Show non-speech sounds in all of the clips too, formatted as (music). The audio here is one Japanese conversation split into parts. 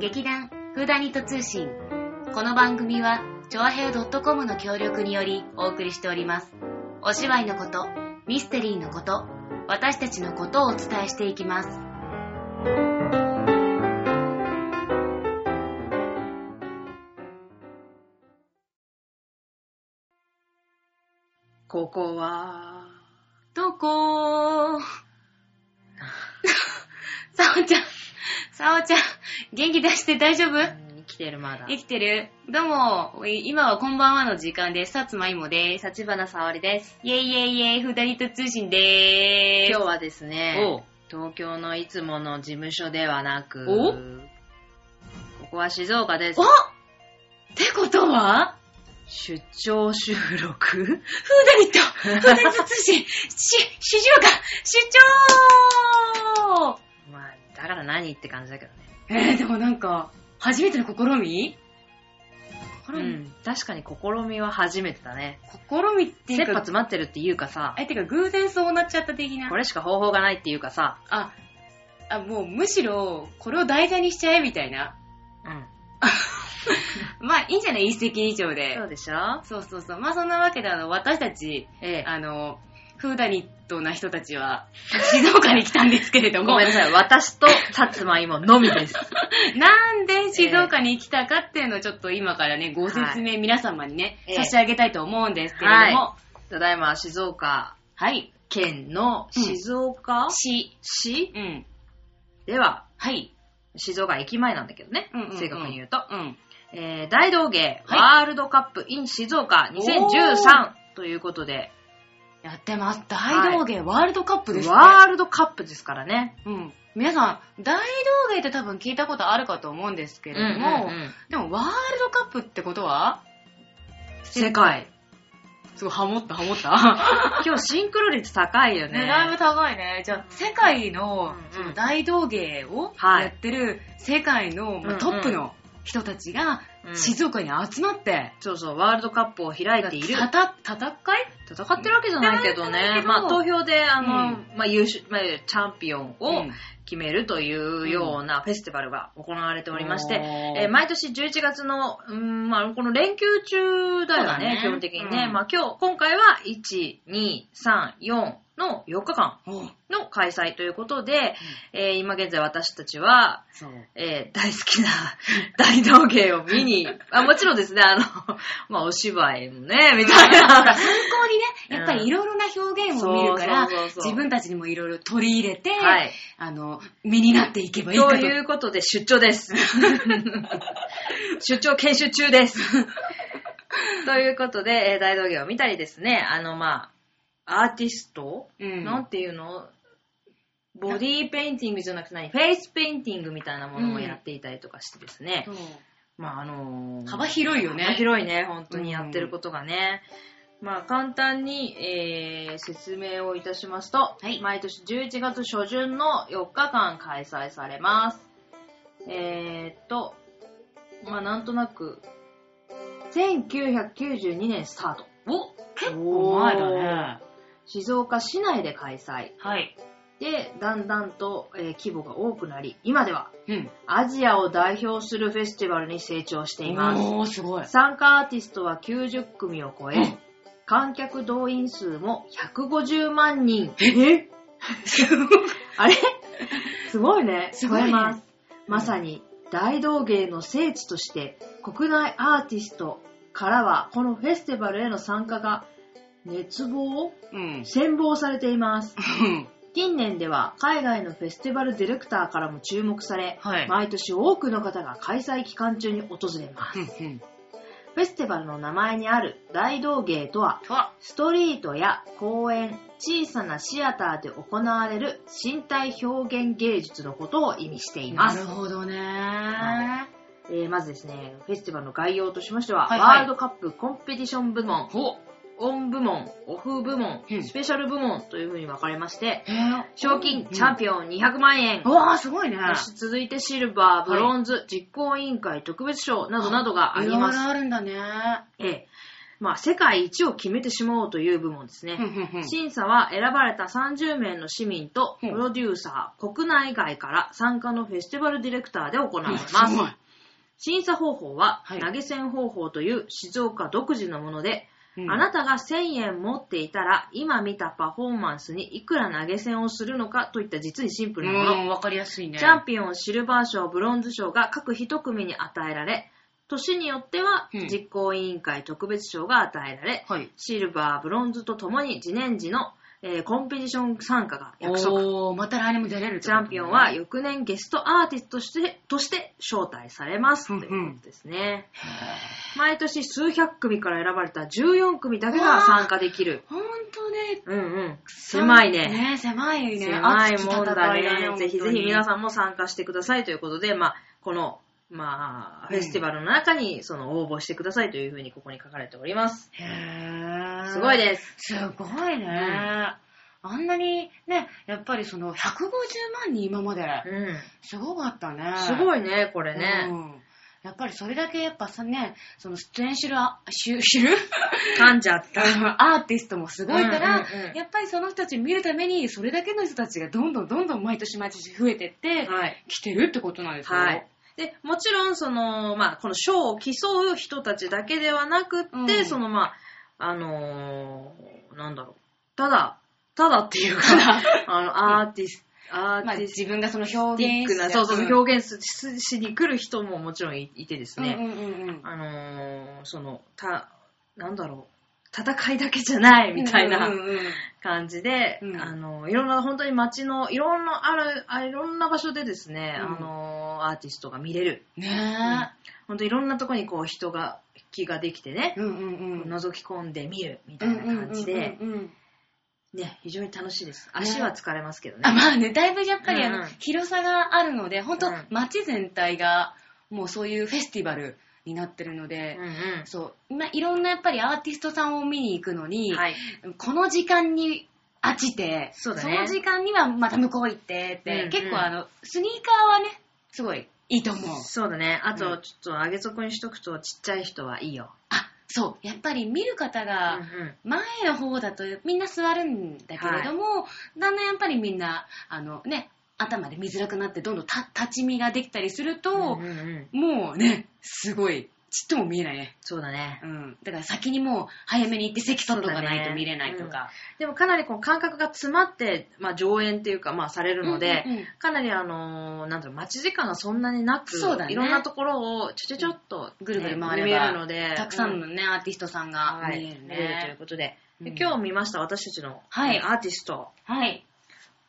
劇団フーダニット通信。この番組は、チョアヘオ .com の協力によりお送りしております。お芝居のこと、ミステリーのこと、私たちのことをお伝えしていきます。ここは、どこ？ー (laughs) さおちゃん、さおちゃん、元気出して大丈夫？生きてるまだ。生きてる？どうも、今はこんばんはの時間です。さつまいもです。立花沙織です。イェイイェイイェイ、フーダニット通信でーす。今日はですね東京のいつもの事務所ではなく、おここは静岡ですお。ってことは？出張収録？フーダニット、フーダニット通信、し、静岡、出張まあ、だから何って感じだけどね。えー、でもなんか、初めての試み？試み、うん。確かに試みは初めてだね。試みっていう切羽か、詰まってるっていうかさ、え、てか偶然そうなっちゃった的なこ。れしか方法がないっていうかさ、あ、あ、もうむしろ、これを題材にしちゃえみたいな。うん。(laughs) まあ、いいんじゃない？一石二鳥で。そうでしょ？そうそうそう。まあ、そんなわけで、あの、私たち、ええ。あの、フーダニットな人たちは、静岡に来たんですけれども、ごめんなさい。私とさつまいものみです。(laughs) なんで静岡に来たかっていうのをちょっと今からね、ご説明皆様にね、ええ。差し上げたいと思うんですけれども、ただいま静岡。はい。県の静岡？し、市？うん。では、はい。静岡駅前なんだけどね、うんうんうん。正確に言うと、うん。えー大道芸はい。ワールドカップ in 静岡2013ということで、やってます。大道芸ワールドカップですね。ワールドカップですからね。うん。皆さん、大道芸って多分聞いたことあるかと思うんですけれども、うんうんうんでもワールドカップってことは？世界。すごいハモったハモった。(laughs) 今日シンクロ率高いよね。ね、だいぶ高いね。じゃあ、世界のその大道芸をはいやってる世界のトップの人たちがうん。静岡に集まって、そうそう、ワールドカップを開いている。たた、戦い？戦ってるわけじゃないけどね。戦ってないけど。まあ投票で、あの、うん。まあ優秀、まあチャンピオンをうん。決めるというようなフェスティバルが行われておりまして、おー。えー毎年11月の、うんまあ、この連休中だよね、そうだね。基本的にね。うん。まあ今日、今回は1、2、3、4の4日間おの開催ということで、えー今現在私たちは。えー大好きな (laughs) 大道芸を見に、(laughs) あもちろんですね、あの、(laughs) まあお芝居もね、みたいな。参考にね、やっぱりいろいろな表現を見るから自分たちにもいろいろ取り入れて、はい。あの、身になっていけばいいかと。ということで出張です。出張研修中です。ということで、えー大道芸を見たりですね、あの、まあ、アーティスト、うんなんていうの？ボディーペインティングじゃなくて何？フェイスペインティングみたいなものもやっていたりとかしてですね。そうまあ、あのー幅広いよね幅広いね、本当にやってることがね。まあ、簡単に、えー説明をいたしますと、はい毎年11月初旬の4日間開催されます。えーっと、まあ、なんとなく、1992年スタート。お結構前だね。静岡市内で開催。はい。で、だんだんと、えー規模が多くなり、今ではうん。アジアを代表するフェスティバルに成長しています。おー、すごい。参加アーティストは90組を超え、うん観客動員数も150万人。え？あれ？すごいね。すごいね超えます。まさに大道芸の聖地として、国内アーティストからは、このフェスティバルへの参加が熱望？うん。羨望されています。うん近年では海外のフェスティバルディレクターからも注目され、はい。毎年多くの方が開催期間中に訪れます。フェスティバルの名前にある大道芸とは、とは、ストリートや公園、小さなシアターで行われる身体表現芸術のことを意味しています。なるほどねはえーまずですね、フェスティバルの概要としましては、はいはいワールドカップコンペティション部門、ほオン部門、オフ部門、うん。スペシャル部門というふうに分かれまして、えー。賞金、チャンピオン200万円、うわー、すごいね。続いてシルバー、ブロンズ、実行委員会特別賞などなどがあります。いろいろあるんだね。ええ。まあ、世界一を決めてしまおうという部門ですね。審査は選ばれた30名の市民とプうん。ロデューサー、国内外から参加のフェスティバルディレクターで行われます。すごい。審査方法は、はい。投げ銭方法という静岡独自のもので、うんあなたが1000円持っていたら、今見たパフォーマンスにいくら投げ銭をするのかといった実にシンプルなもの。うん、わかりやすいね。チャンピオン、シルバー賞、ブロンズ賞が各一組に与えられ、年によってはうん実行委員会特別賞が与えられ、はい。シルバー、ブロンズとともに次年時の、えーコンペティション参加が約束。おー、また来年も出れるねチャンピオンは翌年ゲストアーティストとしてとして招待されます。ということですね。毎年数百組から選ばれた14組だけが参加できる。ほんとね。うんうん。狭いね。ね狭いね。狭いもんだね。ぜひぜひ皆ん。さんも参加してくださいということで、まあ、この、まあ、フェスティバルの中に、その、応募してくださいというふうにここに書かれております。へーすごいです。すごいね。あんなにね、やっぱりその150万人今まで。うん。すごかったね。すごいね、これね。うんやっぱりそれだけやっぱさね、その出演知る、あ知る、噛んじゃった。(laughs) アーティストもすごいから、うんうんうんやっぱりその人たち見るために、それだけの人たちがどんどんどんどん毎年毎年増えてって、はい。来てるってことなんですよ。はい。で、もちろん、その、まあ、この賞を競う人たちだけではなくって、うん。その、まあ、あのーなんだろう。ただ、ただっていうか、(laughs) あの、アーティスト、アまあ、ーティス自分がそのティ表ックな、そうそう、ん表現ししに来る人ももちろんいいてですね、うんうんうんうん。あのーその、た、なんだろう、戦いだけじゃないみたいなうんうんうん感じで、うん。あの、いろんな、本当に街の、いろんな、ある、あいろんな場所でですね、うん。あの、アーティストが見れる。ね本当いろんなとこにこう人が、気ができてねえ。、うんうんうん。覗き込んで見るみたいな感じで、うんうんうんうんね、非常に楽しいです。足は疲れますけどね。あまあね、だいぶやっぱりあの、うんうん広さがあるので、本当、うん街全体がもうそういうフェスティバルになってるので、うんうん。そう、まあ、いろんなやっぱりアーティストさんを見に行くのに、はい。この時間にあっちて、そねの時間にはまた向こう行ってって、うんうん結構あの、スニーカーはね、すごいいいと思う。そうだね。あと、うんちょっと上げ底にしとくと、ちっちゃい人はいいよ。あ、そう、やっぱり見る方うんが、うん。前の方だとみんな座るんだけれども、だんだんやっぱりみんな、あのね、頭で見づらくなってどんどんた立ち見ができたりすると。もうね、すごい、ちっとも見えないね。そうだね。うん。だから先にもう早めに行って席取っとかないと見れないとか。でもかなりこう感覚が詰まって、まあ上演っていうか、まあされるので、うんうんうんかなりあのーなんだろう、待ち時間がそんなになく、そうだねいろんなところをちょちょちょっと、ね、ぐるぐる回れば見えるので、たくさんうのね、アーティストさんがはい、見える見れるというね。ことで、でうん今日見ました私たちの、はいアーティスト、はい。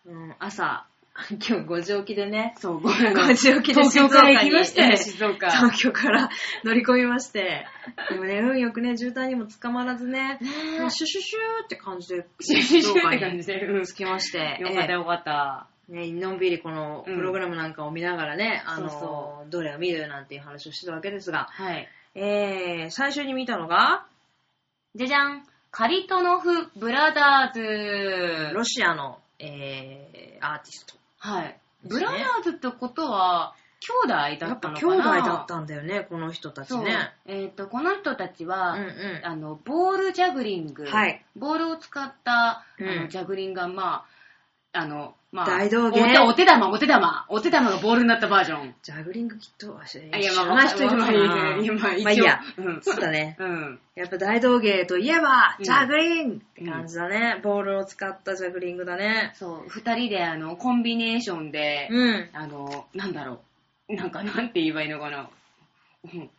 うん、朝、(laughs) 今日5時起きでね、そう、ごめん5時起きで東京から行きましたよ、静岡。東京から乗り込みまして、(laughs) でもね、運よくね、渋滞にも捕まらずね、ねもうシュシュシューって感じで、シュシュシュ静岡って感にじで。うん着きまして、よかったよかった。えーね、のんびりこのうんプログラムなんかを見ながらね、あのそうそどれを見るなんていう話をしてたわけですが、はい。えー、最初に見たのが、じゃじゃん。カリトノフ・ブラダーズ。ロシアの、えー、アーティスト。はい。ブラダーズってことは、兄弟だやったっぱ兄のかな弟だったんだよね、この人たち。ね。えっ、と、この人たちは、うんうん。あの、ボールジャグリング。はいボールを使った、うんあのジャグリングが、まあ、あの、まあ、大道芸お手玉、お手玉、お手玉がボールになったバージョン。ジャグリングきっと、知あいや、らまあ、ない人いるかまあな。(laughs) いやまあ、いいや。うん。そうだね。うん。やっぱ大道芸といえば、うんジャグリングって感じだね。ボールを使ったジャグリングだね。そう、二人で、あの、コンビネーションで、うん。あの、なんだろう。なんか、なんて言えばいいのかな。うん。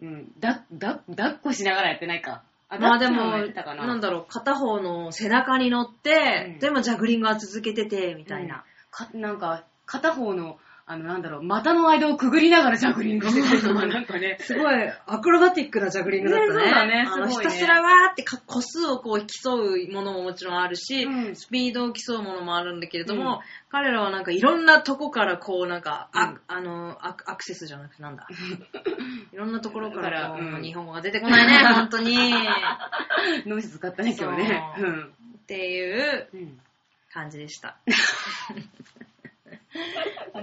うん。だ、だ、抱っこしながらやってないか。あまあでも、な。んだろう、片方の背中に乗って、うん。でもジャグリングは続けてて、みたいな。かなんか、片方の、あの、なんだろう、股の間をくぐりながらジャグリングしてたりとか、(laughs) なんかね。すごい、アクロバティックなジャグリングだったね。ねそうだねあのすごいねひたすらわーってか個数をこう競うものももちろんあるし、うんスピードを競うものもあるんだけれども、うん彼らはなんかいろんなとこからこうなんか、あうんあのアク、アクセスじゃなくてなんだ。(laughs) いろんなところから日本語が出てこないね、(laughs) 本当に。脳みそ使ったね、今日ね。っていううん。感じでした。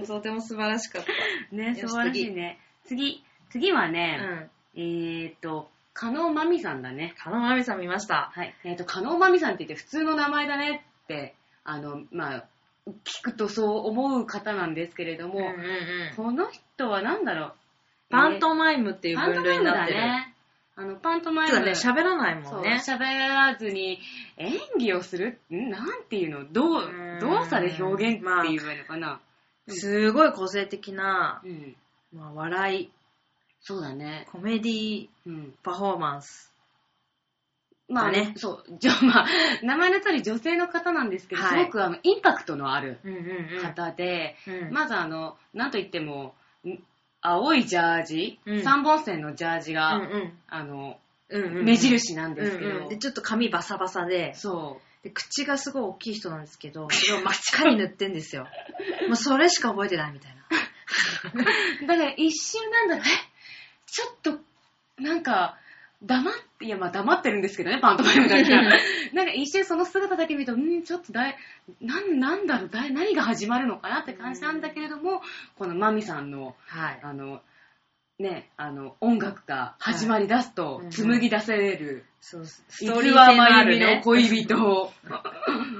とても素晴らしかった。ね、素晴らしいね。次、次はうね、ん。えーっと、加納まみさんだね。カノマミさん見ました。はい。えっ、と、加納まみさんって言って普通の名前だねって、あの、まあ、聞くとそう思う方なんですけれども、うんうんうんこの人は何だろう。パントマイムっていうパン分トマイムだ類になってる。ね。あの、パントマイム。そうだね、喋らないもんね。喋らずに演技をするん？なんていうの？どうう、ん動作で表現って言えばいいのかな。すごい個性的な、うん。まあ、笑い、そうだね。コメディうん。パフォーマンス。まあだね。ね、そう、じゃあまあ、名前の通り女性の方なんですけど、はい。すごくあの、インパクトのあるうんうん方で、うん。まずあの、なんといっても、ん青いジャージ、うん。三本線のジャージが、うんうん。あの、うんうんうん。目印なんですけど、うんうん。で、ちょっと髪バサバサで、そで口がすごい大きい人なんですけど、それを真っ赤に塗ってんですよ。もうそれしか覚えてないみたいな。う。(laughs) だから一瞬なんだろう、え？ちょっと、なんか、黙って、いやまあ黙ってるんですけどね、パントマイムだから。なんか一瞬その姿だけ見ると、うん、ちょっとだい、なん、なんだろう、だい、何が始まるのかなって感じなんだけれども、このマミさんの、はい。あの、ね、あの、音楽が始まり出すと、はい紡ぎ出せる、そう、ストーリーはまゆみの恋人を。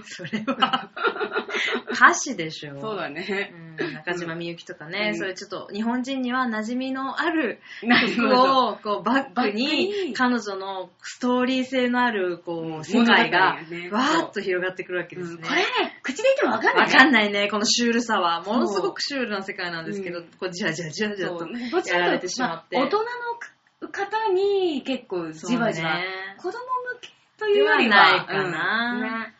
それは、(laughs) 歌詞でしょ。そうだね。うん、中島みゆきとかね、うん。それちょっと日本人には馴染みのあるなん曲かをこうバックバックに。に彼女のストーリー性のあるこう世界が物語がね。わーっと広がってくるわけですね。う。んこれね、口で言ってもわかんない、わかんないね、このシュールさは。ものすごくそシュールな世界なんですけど、うん。こうじゃじゃじゃじゃと。どちやられてしまって。まあ大人の方に結構じわじわ、そうね。子供向けというよりは、ではないかな。うん。ね。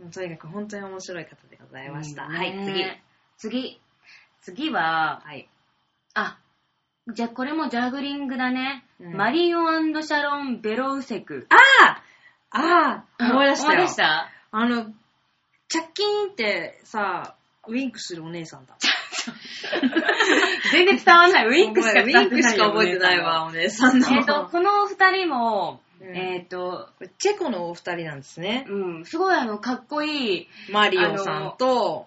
もうとにかく本当に面白い方でございました。うんはい、次。ね次。次は、はい。あ、じゃあこれもジャグリングだね。うんマリオシャロン・ベロウセク。あああ思い出したよ。思い出した？あの、チャッキーンってさ、ウィンクするお姉さんだ。全然伝わらない。ウィンクしかウィンクしか覚えてないわ、お姉さんの。えっ、と、この二人も、うん。えっ、と、これチェコのお二人なんですね。うん、すごいあの、かっこいい、マリオさんと、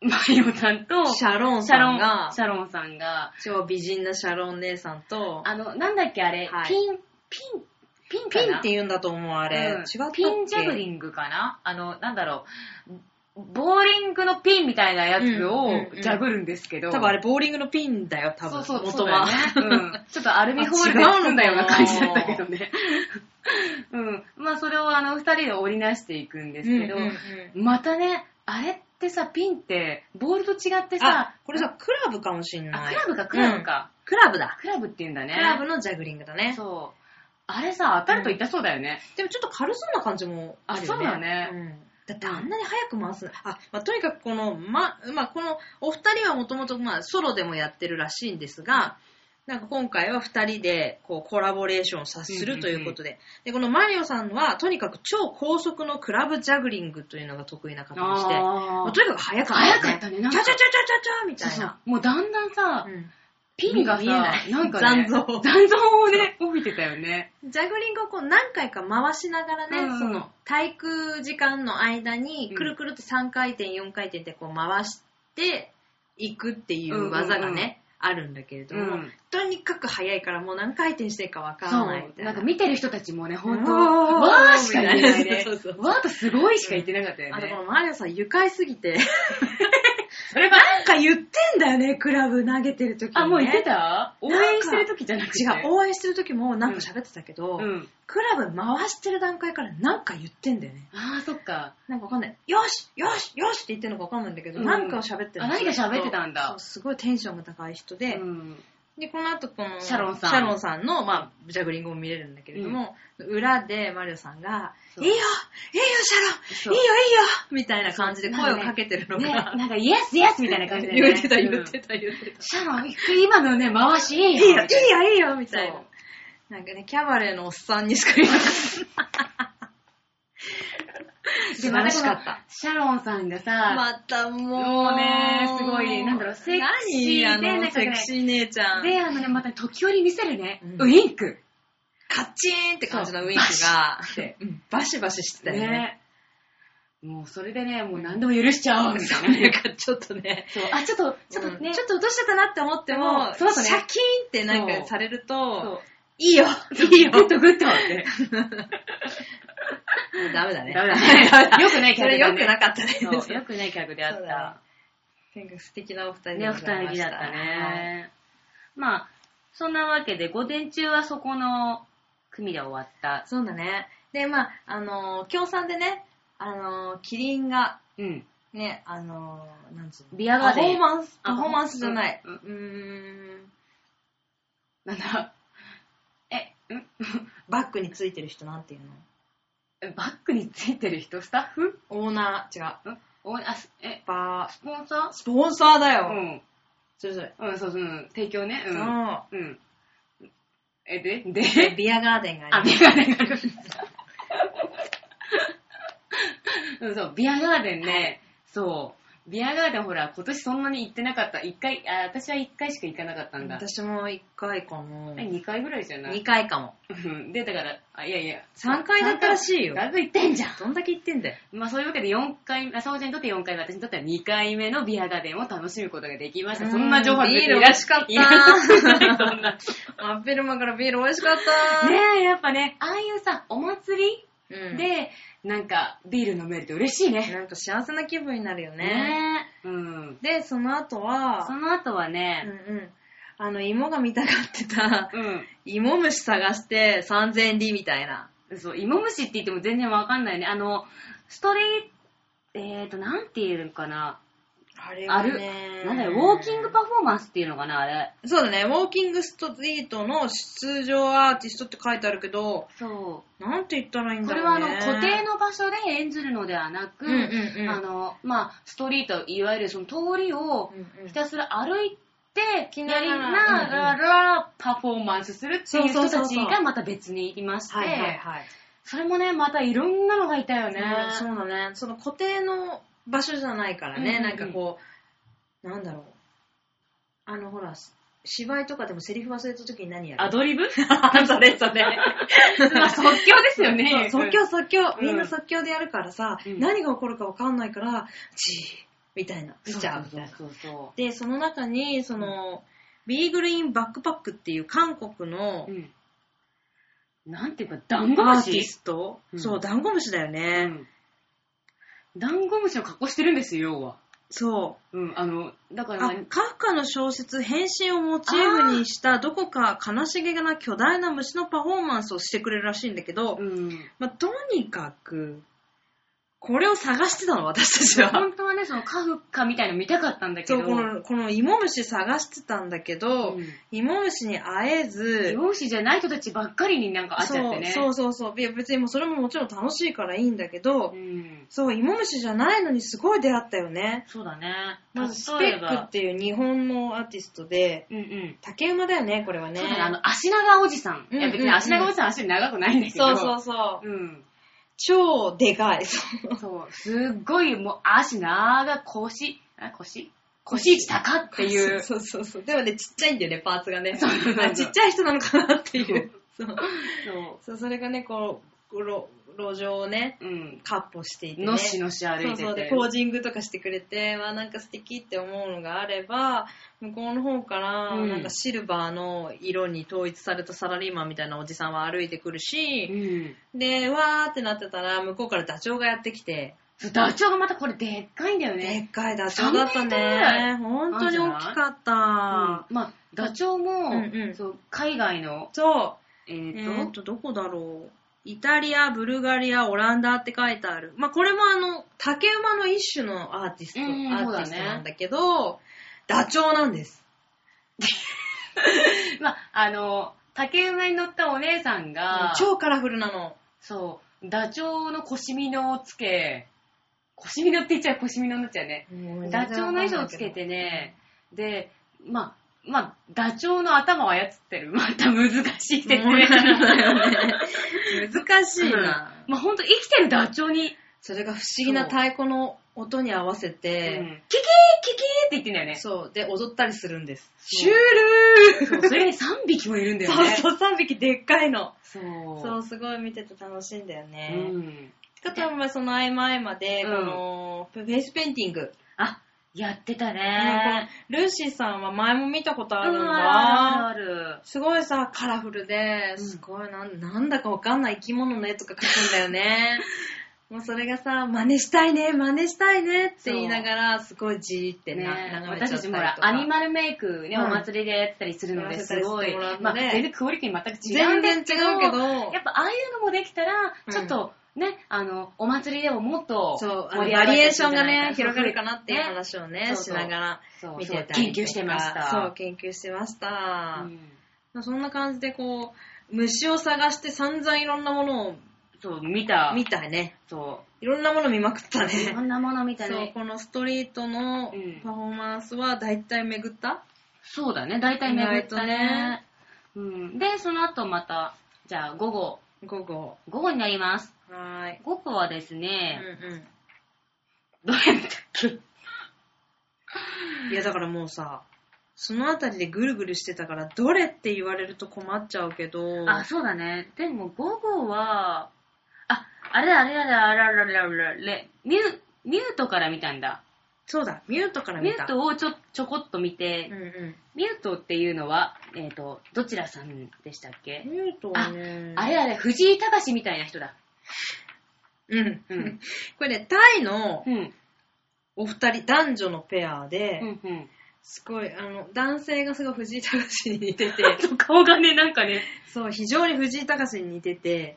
マリオさんと、シャロンシャロンさんが、シャロンさんが、超美人なシャロン姉さんと、あの、なんだっけあれ、はい。ピン、ピン、ピンピンって言うんだと思う、あれ。うん。違ったっけ？ピンジャグリングかな？あの、なんだろう、ボーリングのピンみたいなやつうんをうんうんジャグるんですけど、多分あれ、ボーリングのピンだよ、多分。そうそう、元は。そうん。ちょっとアルミホールで包んだような感じだったけどね。うん。まあ、それをあの、二人で織りなしていくんですけど、うんうんうんまたね、あれってさ、ピンって、ボールと違ってあさ、、これさ、クラブかもしんあ、ない。クラブか、クラブか。クラブだ。クラブって言うんだね。クラブのジャグリングだね。そう。あれさ、当たると痛そうだよね。でもちょっと軽そうな感じもあるよね。あそうだねんだってあんなに早く回す。の。あ、まあ、とにかくこの、ま、まあ、このお二人はもともと、まあ、ソロでもやってるらしいんですが、なんか今回は二人でこうコラボレーションさするということで、で、このマリオさんはとにかく超高速のクラブジャグリングというのが得意な方でして、あー。もうとにかく早かった、早かったねなんか。チャチャチャチャチャチャみたそうそう。いな。もうだんだんさ、うんピンがさ、見えないなんかね、残像残像をね、帯びてたよね。ジャグリングをこう何回か回しながらね、うんその滞空時間の間にうんくるくるって3回転、4回転ってこう回していくっていう技がね、うんうんうんあるんだけれども、うんとにかく早いからもう何回転していいかわかそう。らないみたいな。なんか見てる人たちもね、ほんと、うわーしか言ってないねそうそう。そうわーとすごいしか言ってなかったよあとこね。のマリオさん愉快すぎて、(laughs) それは、なんか言ってんだよね、クラブ投げてる時に、ね。あ、もう言ってた？応援してる時じゃなくて。違う、応援してる時もなんか喋ってたけど、うん。クラブ回してる段階からなんか言ってんだよね。あー、そっか。なんかわかんない。よしよしよしって言ってるのかわかんないんだけど、うんなんかを喋ってるあ何か喋ってたんだ？すごいテンションが高い人で、うん。で、この後この、シャロンさん。シャロンさんの、まあ、ジャグリングも見れるんだけれども、裏でマリオさんが、いいよいいよ、シャロンいいよ、いいよみたいな感じで声をかけてるのね、が、なんか、イエスイエスみたいな感じで、ね。言ってた、うん。言ってた、言ってた。シャロン、今のね、回しいいいいよ、いいよいな、いいよみたいな。なんかね、キャバレーのおっさんにしか言えなかった。(laughs) 素晴らしかった。シャロンさんがさ、またもう。もうねすごいなんだろうセクシーで何あのなんかねセクシー姉ちゃん。で、あのね、また時折見せるね、うんウインク。カッチーンって感じのウインクがバシバシしてたよね。ね。もうそれでね、もう何でも許しちゃおうみたいななんね。かちょっとね、そう、あ、ちょっと、ちょっとね、うんちょっと落としちゃったなって思っても、そうそうねシャキーンってなんかされるそと、ういいよいいよグッとグッとって。(laughs) ダメだね。ダメだね。よくないキそれャラ良くなかったね。よくない客であった。なんか素敵なお二人ね、お二人だったね。まあ、そんなわけで、午前中はそこの組で終わった。そうだね。で、まあ、あのー、協賛でね、あのー、キリンが、うん。ね、あのー、なんつうの？ビアガーデンパフォーマンス、あパフォーマンスじゃない。ううんーん。なんだ？え、ん？バッグについてる人なんていうの？バッグについてる人スタッフ？オーナー、違う。おあすえ、バー、スポンサスポンサーだよ。ーうん。それぞれ。うん、そうそう、うん。提供ね。うん。そうん。え、で？う。で？で、ビアガーデンがあ、ありビアガーデンがある。(laughs) うん、そう、ビアガーデンね、そう。ビアガーデンほら、今年そんなに行ってなかった。一回、あ、私は一回しか行かなかったんだ。私も1回かも。え、二回ぐらいじゃない？2回かも。うんで、だから、あ、いやいや。3回だったらしいよ。だいぶ行ってんじゃん。どんだけ言ってんだよ。まあそういうわけで4回、あ、そうちゃんにとって4回目、私にとっては2回目のビアガーデンを楽しむことができました。そんな情報は別にビール美味しかったいらないそんな。真っ昼間からビール美味しかった。ねえ、やっぱね、ああいうさ、お祭りうん、で、なんか、ビール飲めるって嬉しいね。なんか幸せな気分になるよね。ねえ。うん。で、その後は、その後はうんね、うん。あの、芋が見たがってた、うん。芋虫探して3000円利みたいな。そう、芋虫って言っても全然わかんないね。あの、ストリート、えーと、なんて言うのかな。あれあるねなんだよ、ウォーキングパフォーマンスっていうのかな、あれ。そうだね、ウォーキングストリートの出場アーティストって書いてあるけど、そう。なんて言ったらいいんこれはあだろうね。の固定の場所で演ずるのではなく、うんうんうんあのまあ、ストリート、いわゆるその通りをひたすら歩いて、きながらやりながらパフォーマンスするっていう人たちがまた別にいまして、はいはいはい。それもね、またいろんなのがいたよね。そうだね。その固定の場所じゃないからね、うんうんうんなんかこう、なんだろう。あの、ほら、芝居とかでもセリフ忘れた時に何やる？アドリブ？(laughs) それそれ。(laughs) まあ即興ですよね。そう即興即興、うんみんな即興でやるからさ、うん何が起こるか分かんないから、チーみたいな、しちゃうみたいな。そうそで、その中に、その、ビーグルインバックパックっていう韓国のう。うん。なんていうか、ダンゴムアーティシスト、うんそう、ダンゴムシだようね。ん。ダンゴムシの格好してるんですよ、要は。そう。うん、あの、だから、あ、カフカの小説、変身をモチーフにしたどこか悲しげな巨大な虫のパフォーマンスをしてくれるらしいんだけど、うん。まあ、とにかく、これを探してたの、私たちは。本当はね、そのカフカみたいの見たかったんだけど。そう、この、この芋虫探してたんだけど、うん芋虫に会えず、容姿じゃない人たちばっかりになんか会っちゃってね。そうそうそうそう。いや別にもうそれももちろん楽しいからいいんだけど、うん。そう、芋虫じゃないのにすごい出会ったよね。そうだね。まず、スペックっていう日本のアーティストで、うんうん。竹馬だよね、これはね。そうだね、あの、足長おじさん。いや、別に足長おじさん足長くないんだけど。そうそうそう。うん。超でかい。そう。すっごい、もう、足長、腰、あ、腰？腰位置高っていう。そうそうそう。でもね、ちっちゃいんだよね、パーツがね。そうそうそうあちっちゃい人なのかなっていう。そう。そう。そう、それがね、こう、路路上をね、うん。カッポしていてね。のしのし歩いてて。そうそうで、ポージングとかしてくれて、わ、なんか素敵って思うのがあれば、向こうの方から、うんなんかシルバーの色に統一されたサラリーマンみたいなおじさんは歩いてくるうし、ん。で、わーってなってたら、向こうからダチョウがやってきて、ダチョウがまたこれでっかいんだよでね。っかいダチョウだった3メートルぐらね。い本当に大きかった。うんまあ、ダチョウも、うんうんそう海外の、そう。えっ、えと、ー、と、どこだろう。イタリア、ブルガリア、オランダって書いてある。まあ、これもあの、竹馬の一種のアーティスト、うんアーティストなんだけど、ダチョウなんです。(laughs) まあ、あの、竹馬に乗ったお姉さんが、超カラフルなの。そう、ダチョウの腰みのをつけ、腰みのって言っちゃう腰みのになっちゃうね。ダチョウの衣装をつけてね、で、まあ、まあ、ダチョウの頭を操ってる。(laughs) また難しい説明うんだよね。難しいな。まあ、ほんと生きてるダチョウに、それが不思議な太鼓の音に合わせうん、キて、キーキキーって言ってんだよね。そう、で、踊ったりするんです。そうシュールそうそれに3匹もいるんだよね。そうそう、3匹でっかいの。そう。そう、すごい見てて楽しいんだようね。ん。かとは、その合間合間で、うんこの、フェイスペインティング。あ、やってたねか。ルーシーさんは前も見たことあるんうんあだ。るあるある。すごいさ、カラフルで、うんすごいなん、なんだかわかんない生き物の絵とか描くんだよね。(laughs) もうそれがさ、真似したいね、真似したいねって言いながら、すごいじーってな、ね、眺めちゃったりとか。私たちもほら、アニマルメイクね、うんお祭りでやってたりするので、すごい全然クオリティ全く違うん全然ですけど、違うけど、やっぱああいうのもできたらう、んちょっとね、あの、お祭りでももっとそう、バリエーションがね、広がるかなっていうね話をね、しながら見てた研究してました。そう、研究してました。うんそんな感じでこう、虫を探して散々いろんなものをそう、見た。見たね。そいろんなもの見まくったう。いろね。んなもの見たそう、ね。このストリートのうんパフォーマンスは大体巡った？そうだね、大体巡ったね。うん。で、その後また、じゃあ午後、午後。午後になります。はーい。午後はですうんね、うどれ見たっけ？ん。いや、だからもうさ、そのあたりでぐるぐるしてたから、どれって言われると困っちゃうけど、あ、そうだね。でも午後は、あ、あれだ、あれだ、あれだ、あれだ、あれだ、あれだ、ミュ、ミュートから見たんだ。そうだ、ミュートから見た。ミュートをちょ、ちょこっと見てうん、うミュートっていうのは、えっ、と、どちらさんでしたっけん。ミュートはね、あれあれ、藤井隆みたいな人だ。うん。うんこれね、タイのうん。お二人、男女のペアで、うんうん。すごい、あの、男性がすごい藤井隆に似てて、(laughs) そう顔がね、なんかね、そう、非常に藤井隆に似てて、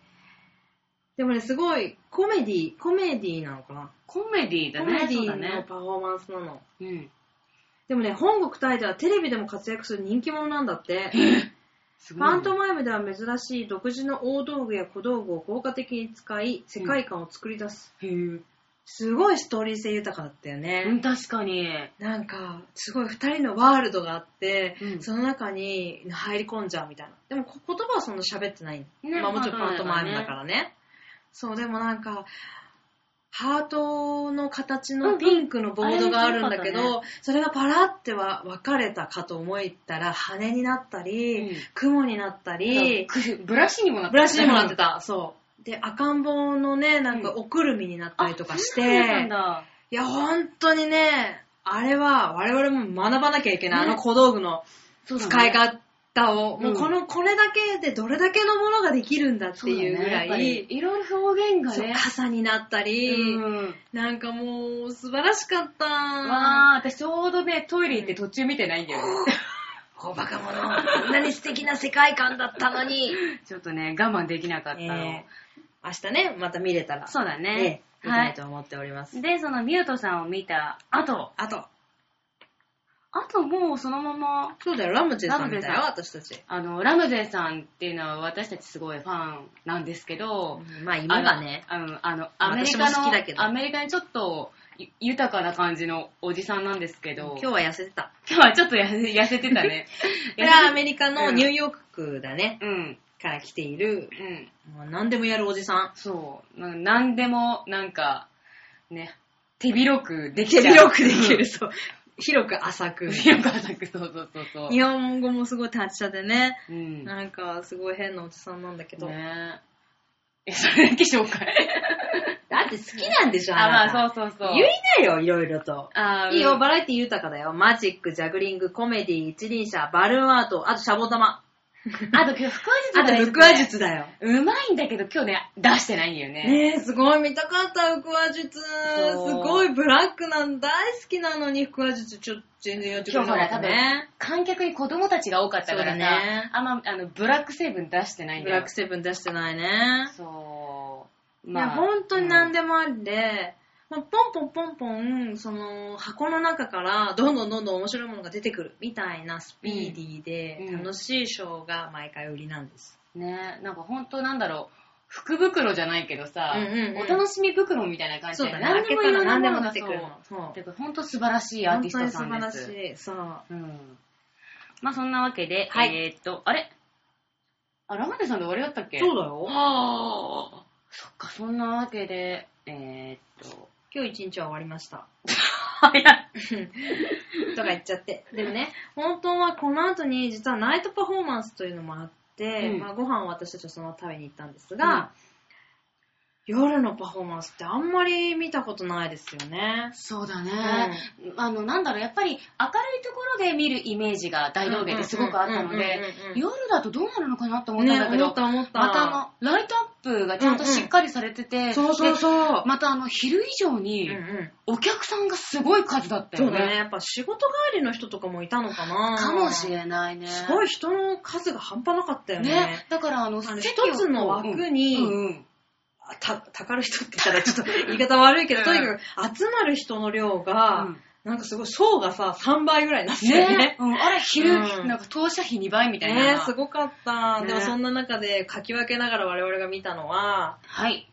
でもね、すごい、コメディ、コメディなのかな？コメディーだね。コメディのそうだね。パフォーマンスなの。うん。でもね、本国タイではテレビでも活躍する人気者なんだって。ファントマイムでは珍しい独自の大道具や小道具を効果的に使い、世界観を作り出す。へぇすごいストーリー性豊かだったよね。うん、確かに。なんか、すごい二人のワールドがあって、うんその中に入り込んじゃうみたいな。でもこ言葉はそんな喋ってない。ねまあもちろんパントマイムパントマイムだからね。そう、でもなんか、ハートの形のピンクのボードがあるんだけど、うんうんあそれがパラっては分かれたかと思ったら、羽になったり、うん雲になったり、ブラシにもなってブラシにもなってた。(laughs) そう。で、赤ん坊のね、なんかおくるみになったりとかして、そうなんだ。いや、本当にね、あれは我々も学ばなきゃいけない。ねあの小道具の使い方を。うんもうこの、これだけでどれだけのものができるんだっていうぐらそうだねい、いろいろ表現がね。傘になったり、うん。なんかもう素晴らしかった。わー、私ちょうどね、トイレ行って途中見てないんだよね。(laughs) おバカ者。こんなに素敵な世界観だったのに。(laughs) ちょっとね、我慢できなかったの。えー明日ね、また見れたら。そうだえね。え見たいと思っております。で、そのミュートさんを見た後、あと、あともうそのまま、そうだよ、ラムジェさん見たよ、私たち。あの、ラムゼさんっていうのは私たちすごいファンなんですけど、まあ今がね、あの、あの、あアメリカのアメリカにちょっとゆ豊かな感じのおじさんなんですけど、今日は痩せてた。今日はちょっと痩せてたね。(laughs) これはアメリカのニューヨークだね、うん、から来ている、うん。もう何でもやるおじさん。そう。ななんでも、なんか、ね、手広くできちゃう。手広くできる、そう。広く浅く。広く浅く、そうそうそうそう。日本語もすごい達者でね、うん。なんかすごい変なおじさんなんだけど。ねえ、それだけ紹介。(laughs) だって好きなんでしょ、あ、まあそうそうそう。言いなよ、いろいろと。あいいよ、バラエティ豊かだよ。マジック、ジャグリング、コメディ、一輪車、バルーンアート、あとシャボ玉。(laughs) あと今日、腹話術あと、がね腹話。術だよ。うまいんだけど、今日ね、出してないんだよね。ねえ、すごい見たかった、腹話術。すごいブラックなん大好きなのに、腹話術ちょっと全然やってくれなかったね。観客に子供たちが多かったからねあんま、あの、ブラック成分出してないんだよ。ブラックセブン出してないね。そう。いや、本当に何でもありで、まあポンポンポンポン、その、箱の中からどんどんどんどん面白いものが出てくるみたいなスピーディーでうん楽しいショーが毎回売りなんです。ねなんか本当なんだろう、福袋じゃないけどさ、うんうんうんお楽しみ袋みたいな感じで、そうだね。何でも何でも出てくるの。そう。本当素晴らしいアーティストさんです。素晴らしい。そう。うん。まあそんなわけで、はいえーっと、あれ？あ、ラマネさんで終わりだったっけ？そうだよ。はあ。そっか、そんなわけで、えーっと、今日一日は終わりました。早い。(laughs) とか言っちゃって。でもね、本当はこの後に実はナイトパフォーマンスというのもあって、うんまあ、ご飯を私たちはそのまま食べに行ったんですが、夜のパフォーマンスってあんまり見たことないですよね。そうだね。あの、なんだろう、やっぱり明るいところで見るイメージが大道芸ってすごくあったので、うんうんうんうん夜だとどうなるのかなと思ったんだけど、ね思った思った。またあの、ライトアップがちゃんとしっかりされてて、そうそうそうで。またあの、昼以上にうんうんお客さんがすごい数だったよね。そうだね。やっぱ仕事帰りの人とかもいたのかなかもしれないね。すごい人の数が半端なかったよね。ね。だからあの、一つの枠にうんうんうんた、たかる人って言ったらちょっと言い方悪いけど、うんとにかく集まる人の量が、うんなんかすごい層がさ、3倍ぐらいになってね。ね、うん、あれ昼、うんなんか当社比2倍みたいな。ねすごかった。ねでもそんな中でかき分けながら我々が見たのは、はい。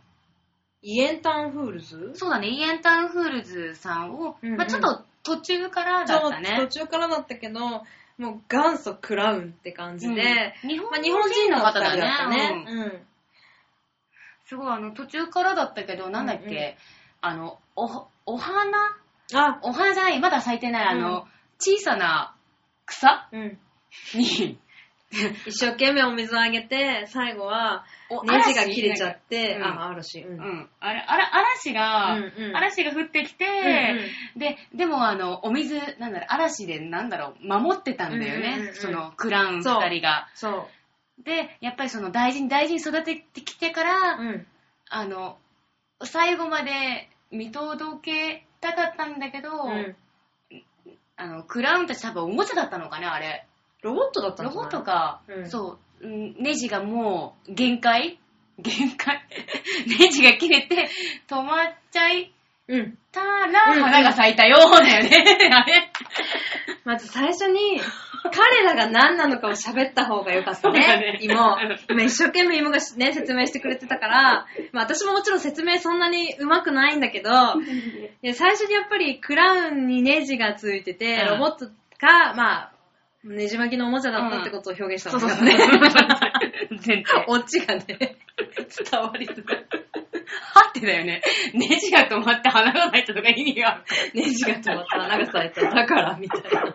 YEN TOWN FOOLS？そうだね、 YEN TOWN FOOLS さんを、うんうんまあちょっと途中からだったね。途中からだったけど、もう元祖クラウンって感じで、うん日本まあ、日本人の方だったね。ね。うんうんすごい、あの、途中からだったけど、なんだっけ、うんうんあの、お、お花あ、お花じゃない、まだ咲いてない、あうんの、小さな草？うん。に、(laughs) 一生懸命お水をあげて、最後はおネジが切れちゃって、うんあ、嵐。うん。うん。あれ、あら、嵐が、うんうん嵐が降ってきて、うんで、でもあの、お水、なんだろう、嵐で、なんだろう、守ってたんだよね。うんうんうんその、クラウン二そう人が。そう。で、やっぱりその、大事に大事に育ててきてから、うん。あの、最後まで見届けたかったんだけど、うん。あの、クラウンたち多分おもちゃだったのかね、あれ。ロボットだったんロボットか、うん。そう、うんネジがもう限界？限界？(laughs) ネジが切れて止まっちゃいうん。たらうんうん花が咲いたようだよね。あれ？まず最初に、彼らが何なのかを喋った方がよかったそうだねね。芋。今一生懸命芋がね、説明してくれてたから、まあ私ももちろん説明そんなに上手くないんだけど、いや最初にやっぱりクラウンにネジがついてて、うんロボットが、まあ、ネジ巻きのおもちゃだったってことを表現した。んだね。全然。(laughs) オチがね、伝わりづらい。はってだよね。ネジが止まって花が咲いたのが意味が。ネジが止まった花が咲いただから、みたいな。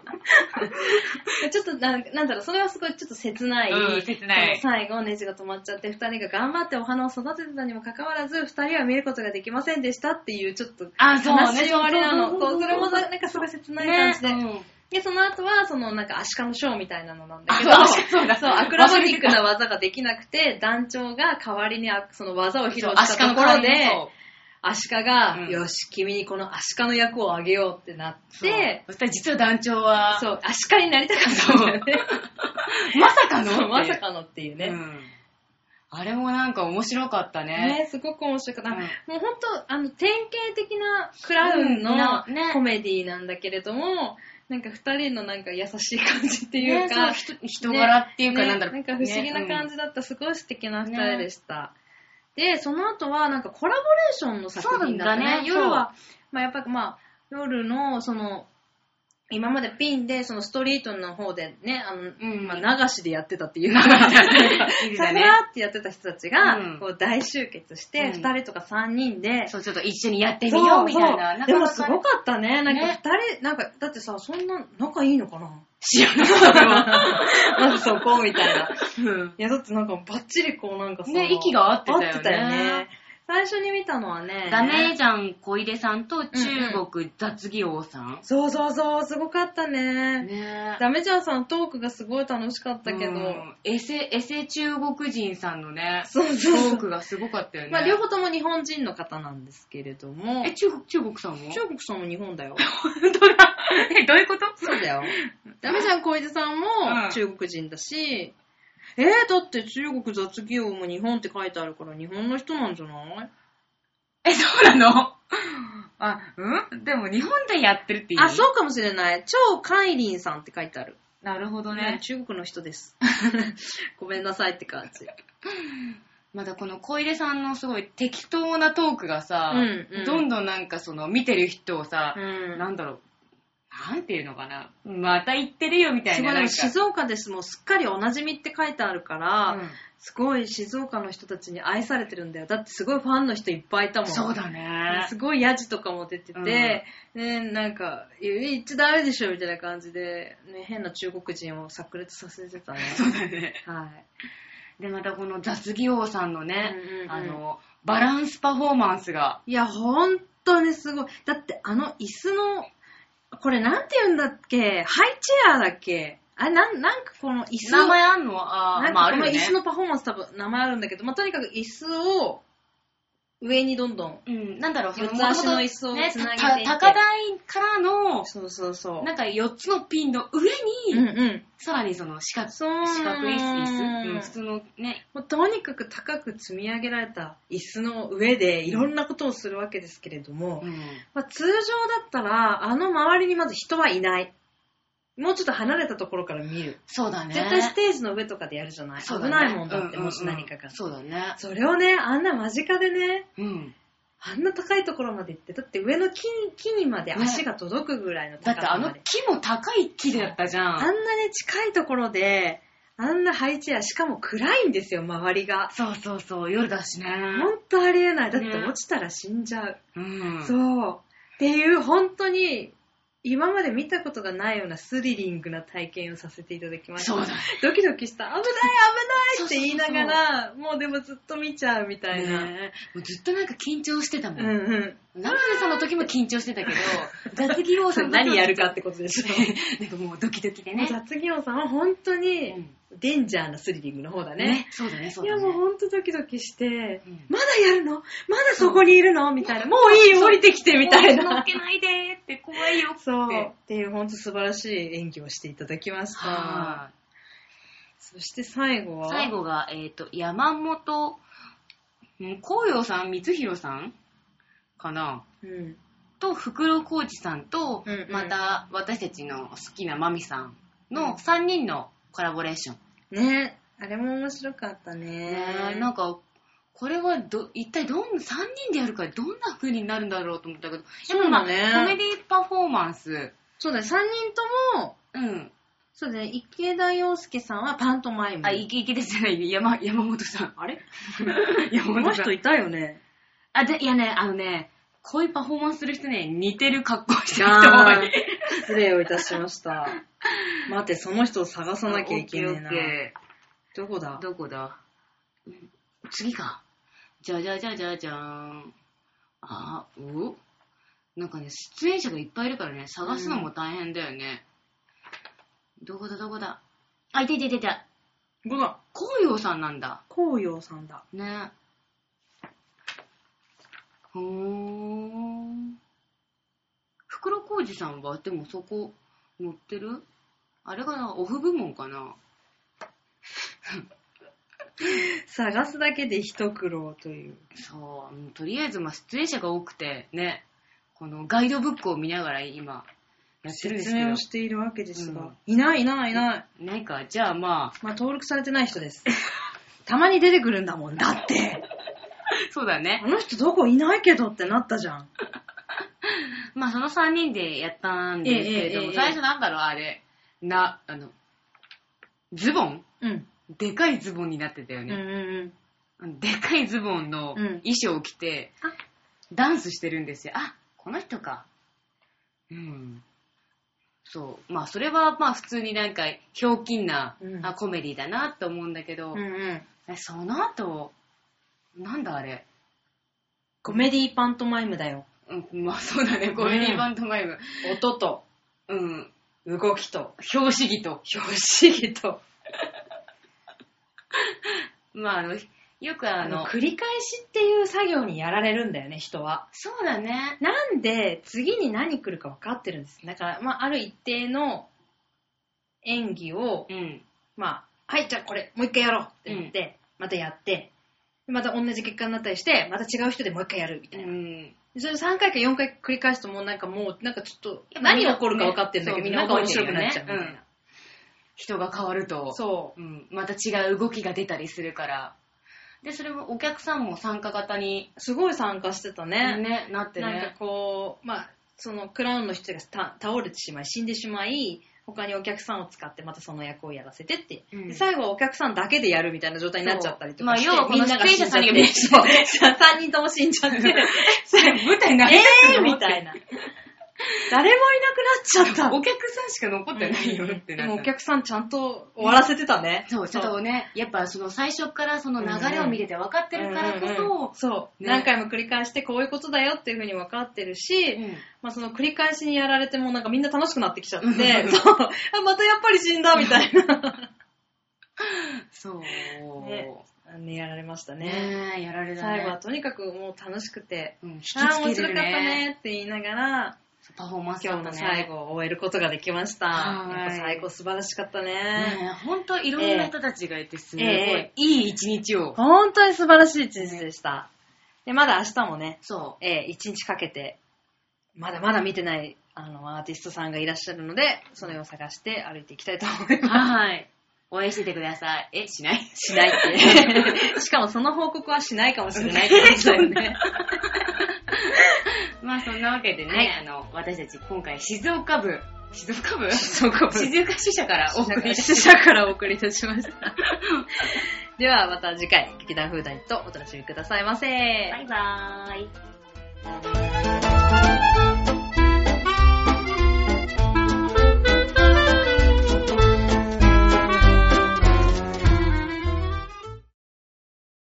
ちょっとなん、なんだろう、それはすごいちょっと切ない。うん切ない最後、ネジが止まっちゃって、二人が頑張ってお花を育ててたにもかかわらず、二人は見ることができませんでしたっていう、ちょっと、あ、そうね。悲しい終わりなの。そうそう、それもなんかすごい切ない感じで。ねで、その後は、そのなんかアシカのショーみたいなのなんだけど、あそうそうだ。そう、アクロバティックな技ができなくて、団長が代わりにあその技を披露したところで、アシカが、う。ん。よし、君にこのアシカの役をあげようってなって、そしたら実は団長は、そう、アシカになりたかったんだよね。(laughs) まさかの？まさかのっていうね。うん。あれもなんか面白かったね。ね、すごく面白かった。うん。もう本当あの、典型的なクラウンのコメディなんだけれども、なんか二人のなんか優しい感じっていうか、ねそう人人柄っていうか、ねなんだろう。なんか不思議な感じ。じだった、すごい素敵な二人でした。で、その後はなんかコラボレーションの作品だったね。ね夜は、まあやっぱりまあ、夜のその、今までピンでそのストリートの方でね、あの、うん。まあ流しでやってたっていう流か、(laughs) さねらーってやってた人たちが、うん。こう大集結して、うん。二人とか三人で、そう、ちょっと一緒にやってみようみたいな。そう。でもすごくかったね。なんかね二人、なんか、だってさ、そんな仲いいのかな？知らなかったまずそこみたいな。うん。いや、だってなんかバッチリこうなんかさ、ね息が合ってたよね。合ってたよね。最初に見たのはね、ダメージャン小出さんと中国雑技王さん。そうそうそう、すごかったね。ねダメじゃんさんトークがすごい楽しかったけど、うんエセ、エセ中国人さんのね、そうそうトそうークがすごかったよね。まあ両方とも日本人の方なんですけれども、え、中国、中国さんも中国さんも日本だよ。(laughs) 本当だ。え、どういうこと？そうだよ。(laughs) ダメじゃん小出さんうんも中国人だし、えー、だって中国雑技王も日本って書いてあるから日本の人なんじゃない？え、そうなの？(laughs) あ、うん？でも日本でやってるって意味？あ、そうかもしれない。超カイリンさんって書いてある。なるほどねね。中国の人です。(laughs) ごめんなさいって感じ。まだこの小出さんのすごい適当なトークがさ、うんうんどんどんなんかその見てる人をさ、うんなんだろう、なんていうのかな、また言ってるよみたいな。すごい、なんか静岡ですもうすっかりおなじみって書いてあるから、うんすごい静岡の人たちに愛されてるんだよ。だってすごいファンの人いっぱいいたもん。そうだね。すごいヤジとかも出てて、ね、なんか、言っちゃダメでしょみたいな感じで、ね、変な中国人を炸裂させてたね。(laughs) そうだね。はい。で、またこの雑技王さんのね、うんうんうんあの、バランスパフォーマンスが。いや、本当にすごい。だってあの椅子の、これなんて言うんだっけ？ハイチェアだっけ？あれ、なん、なんかこの椅子名前あんの？あまああるよね。かこの椅子。のパフォーマンス多分名前あるんだけど、まあ、とにかく椅子を上にどんどん。うん、なんだろう、その四つ足の椅子をねつなげてたい高台からの、そうそうそう。なんか4つのピンの上に、うんうん。さらにその四角四角い椅子、うん、普普通のね、もうとにかく高く積み上げられた椅子の上でいろんなことをするわけですけれども、うん、まあ、通常だったら、あの周りにまず人はいない。もうちょっと離れたところから見る。そうだね。絶対ステージの上とかでやるじゃない、ね危ないもんだって、もし何かが。そうだね。それをね、あんな間近でね、うん。あんな高いところまで行って、だって上の木木にまで足が届くぐらいのだってあの。木も高い木だったじゃん。あんなね、近いところで、あんな配置や、しかも暗いんですよ、周りが。そうそうそう、夜だしね。ほんとありえない。だってね落ちたら死んじゃう。うん。そう。っていう、本当に、今まで見たことがないようなスリリングな体験をさせていただきました。そうだ。ドキドキした。危ない危ないって言いながら、もうでもずっと見ちゃうみたいな。ねもうずっとなんか緊張してたも。うんんうん。ナミさんの時も緊張してたけど、(laughs) 雑技王さんの時は何やるかってことでしょ。(laughs) なんかもうドキドキでね。雑技王さんは本当うにんデンジャーなスリリングの方だね。ね。そうだね、そういやだね。もう本当ドキドキして、うんまだやるの？まだそこにいるの？みたいな。もういいよ、降りてきてみたいな。乗っけないでーって怖いよって。そう。っていう本当素晴らしい演技をしていただきました。はそして最後いは？最後が、えっ、と、山本、ん紅葉さん、光弘さんかな？うん。と、袋小路さんと、うんうんまた、私たちの好きなマミさんの3人のコラボレーション。ねあれも面白かったね。ねえなんか、これはど、一体どん、3人でやるからどんな風になるんだろうと思ったけど、そうだねコメディパフォーマンス、そうだね、3人とも、うん。そうだね、池田洋介さんはパントマイム。あ、イケイケですね、山、山本さん。あれ？(laughs) 山この本さん。人いたよね。あ、で、いやね、あのね、こういうパフォーマンスする人ね、似てる格好してる人多い。失礼をいたしました。待って、その人を探さなきゃいけないなどこだーどこだ？うん次か。じゃじゃじゃじゃじゃーん。あー、お？なんかね、出演者がいっぱいいるからね、探すのも大変だよね。どこだ？どこだ？あ、いたいたいたいた。ここだ。紅葉さんなんだ。紅葉さんだ。ね。ほーん。袋小路さんは、でもそこ、乗ってる？あれかなオフ部門かな探すだけで一苦労という。そう、うんとりあえず、まあ、出演者が多くて、ね、このガイドブックを見ながら今、やってるんですけど説明を。しているわけですが。うんいないいないいない。なんか、じゃあままあ、登録されてない人です。たまに出てくるんだもん。だって。あ、(laughs) そうだねあ。の人どこいないけどってなったじゃん。(laughs) まあ、その3人でやったんですけれども、えええ最初なんだろう、あれ、な、あの、ズボン？うん。でかいズボンになってたようんね。うんでかいズボンのうん衣装を着て、あダンスしてるんですよ。あ、この人か。うん。そう。まあ、それはまあ普通になんか、ひょうきんな、うんあコメディだなって思うんだけど、うん。うんうん。えその後、なんだあれ？コメディパントマイムだよ。うん、まあそうだね、コメディバンドマイム。音と、うん。動きと、表紙着と。拍子木と。(laughs) まあ、あの、よくああの、の、繰り返しっていう作業にやられるんだよね、人は。そうだね。なんで、次に何来るか分かってるんです。だから、まあ、ある一定の演技を、うん。まあ、はい、じゃあこれ、もう一回やろうって言って、またやって、また同じ結果になったりして、また違う人でもう一回やるみたういな。ん。それ3回か4回繰り返すともうなんかもう、なんかちょっと、何が起こるか分かってるんだけど、ねなんか面白くななっちゃうみたいな。覚えてるよね人が変わると、そう。うん、また違う動きが出たりするから。で、それもお客さんも参加型に、すごい参加してたね。ね、なってなんかね。こう、まあ、そのクラウンの人がた倒れてしまい、死んでしまい、他にお客さんを使ってまたその役をやらせてって、うん。で最後はお客さんだけでやるみたいな状態になっちゃったりとかして、まあ要はみんなが死んじゃって。出演者さんにそう。(laughs) 3人とも死んじゃって、(laughs) 舞台にな (laughs) えるーみたいな。(laughs) 誰もいなくなっちゃった。(laughs) お客さんしか残ってないよってなでもお客さんちゃんと終わらせてたね。そう、ちょっとね、やっぱその最初からその流れを見てて分かってるからこうんうんうんそ、そう、ね何回も繰り返してこういうことだよっていうふうに分かってるし、うんまあその繰り返しにやられてもなんかみんな楽しくなってきちゃって、うんうんそう、あまたやっぱり死んだみたいな。そう。ねね、やられましたね。ねえ、やられた最後はね。とにかくもう楽しくて、うん引きああ、つける面白かったね。ねって言いながら、パフォーマンス今だったね。日の最後を終えることができました。はいやっぱ最後素晴らしかったね。ねえ、ほんといろんな人たちがいて、すごい、ええいい一日を。本当に素晴らしい一日でした。で、まだ明日もね、そえー一日かけて、まだまだ見てないあのアーティストさんがいらっしゃるので、それを探して歩いていきたいと思いうます。はい。応援しててください。え、しない？しないって。(laughs) しかもその報告はしないかもしれないってことだよね。(laughs) まあそんなわけでね、はいあの、私たち今回静岡部、静岡部？静岡部静岡支社からお送りいたし死者からお送りいたしました。(laughs) ではまた次回、劇団フーダニットお楽しみくださいませ。バイバーイ。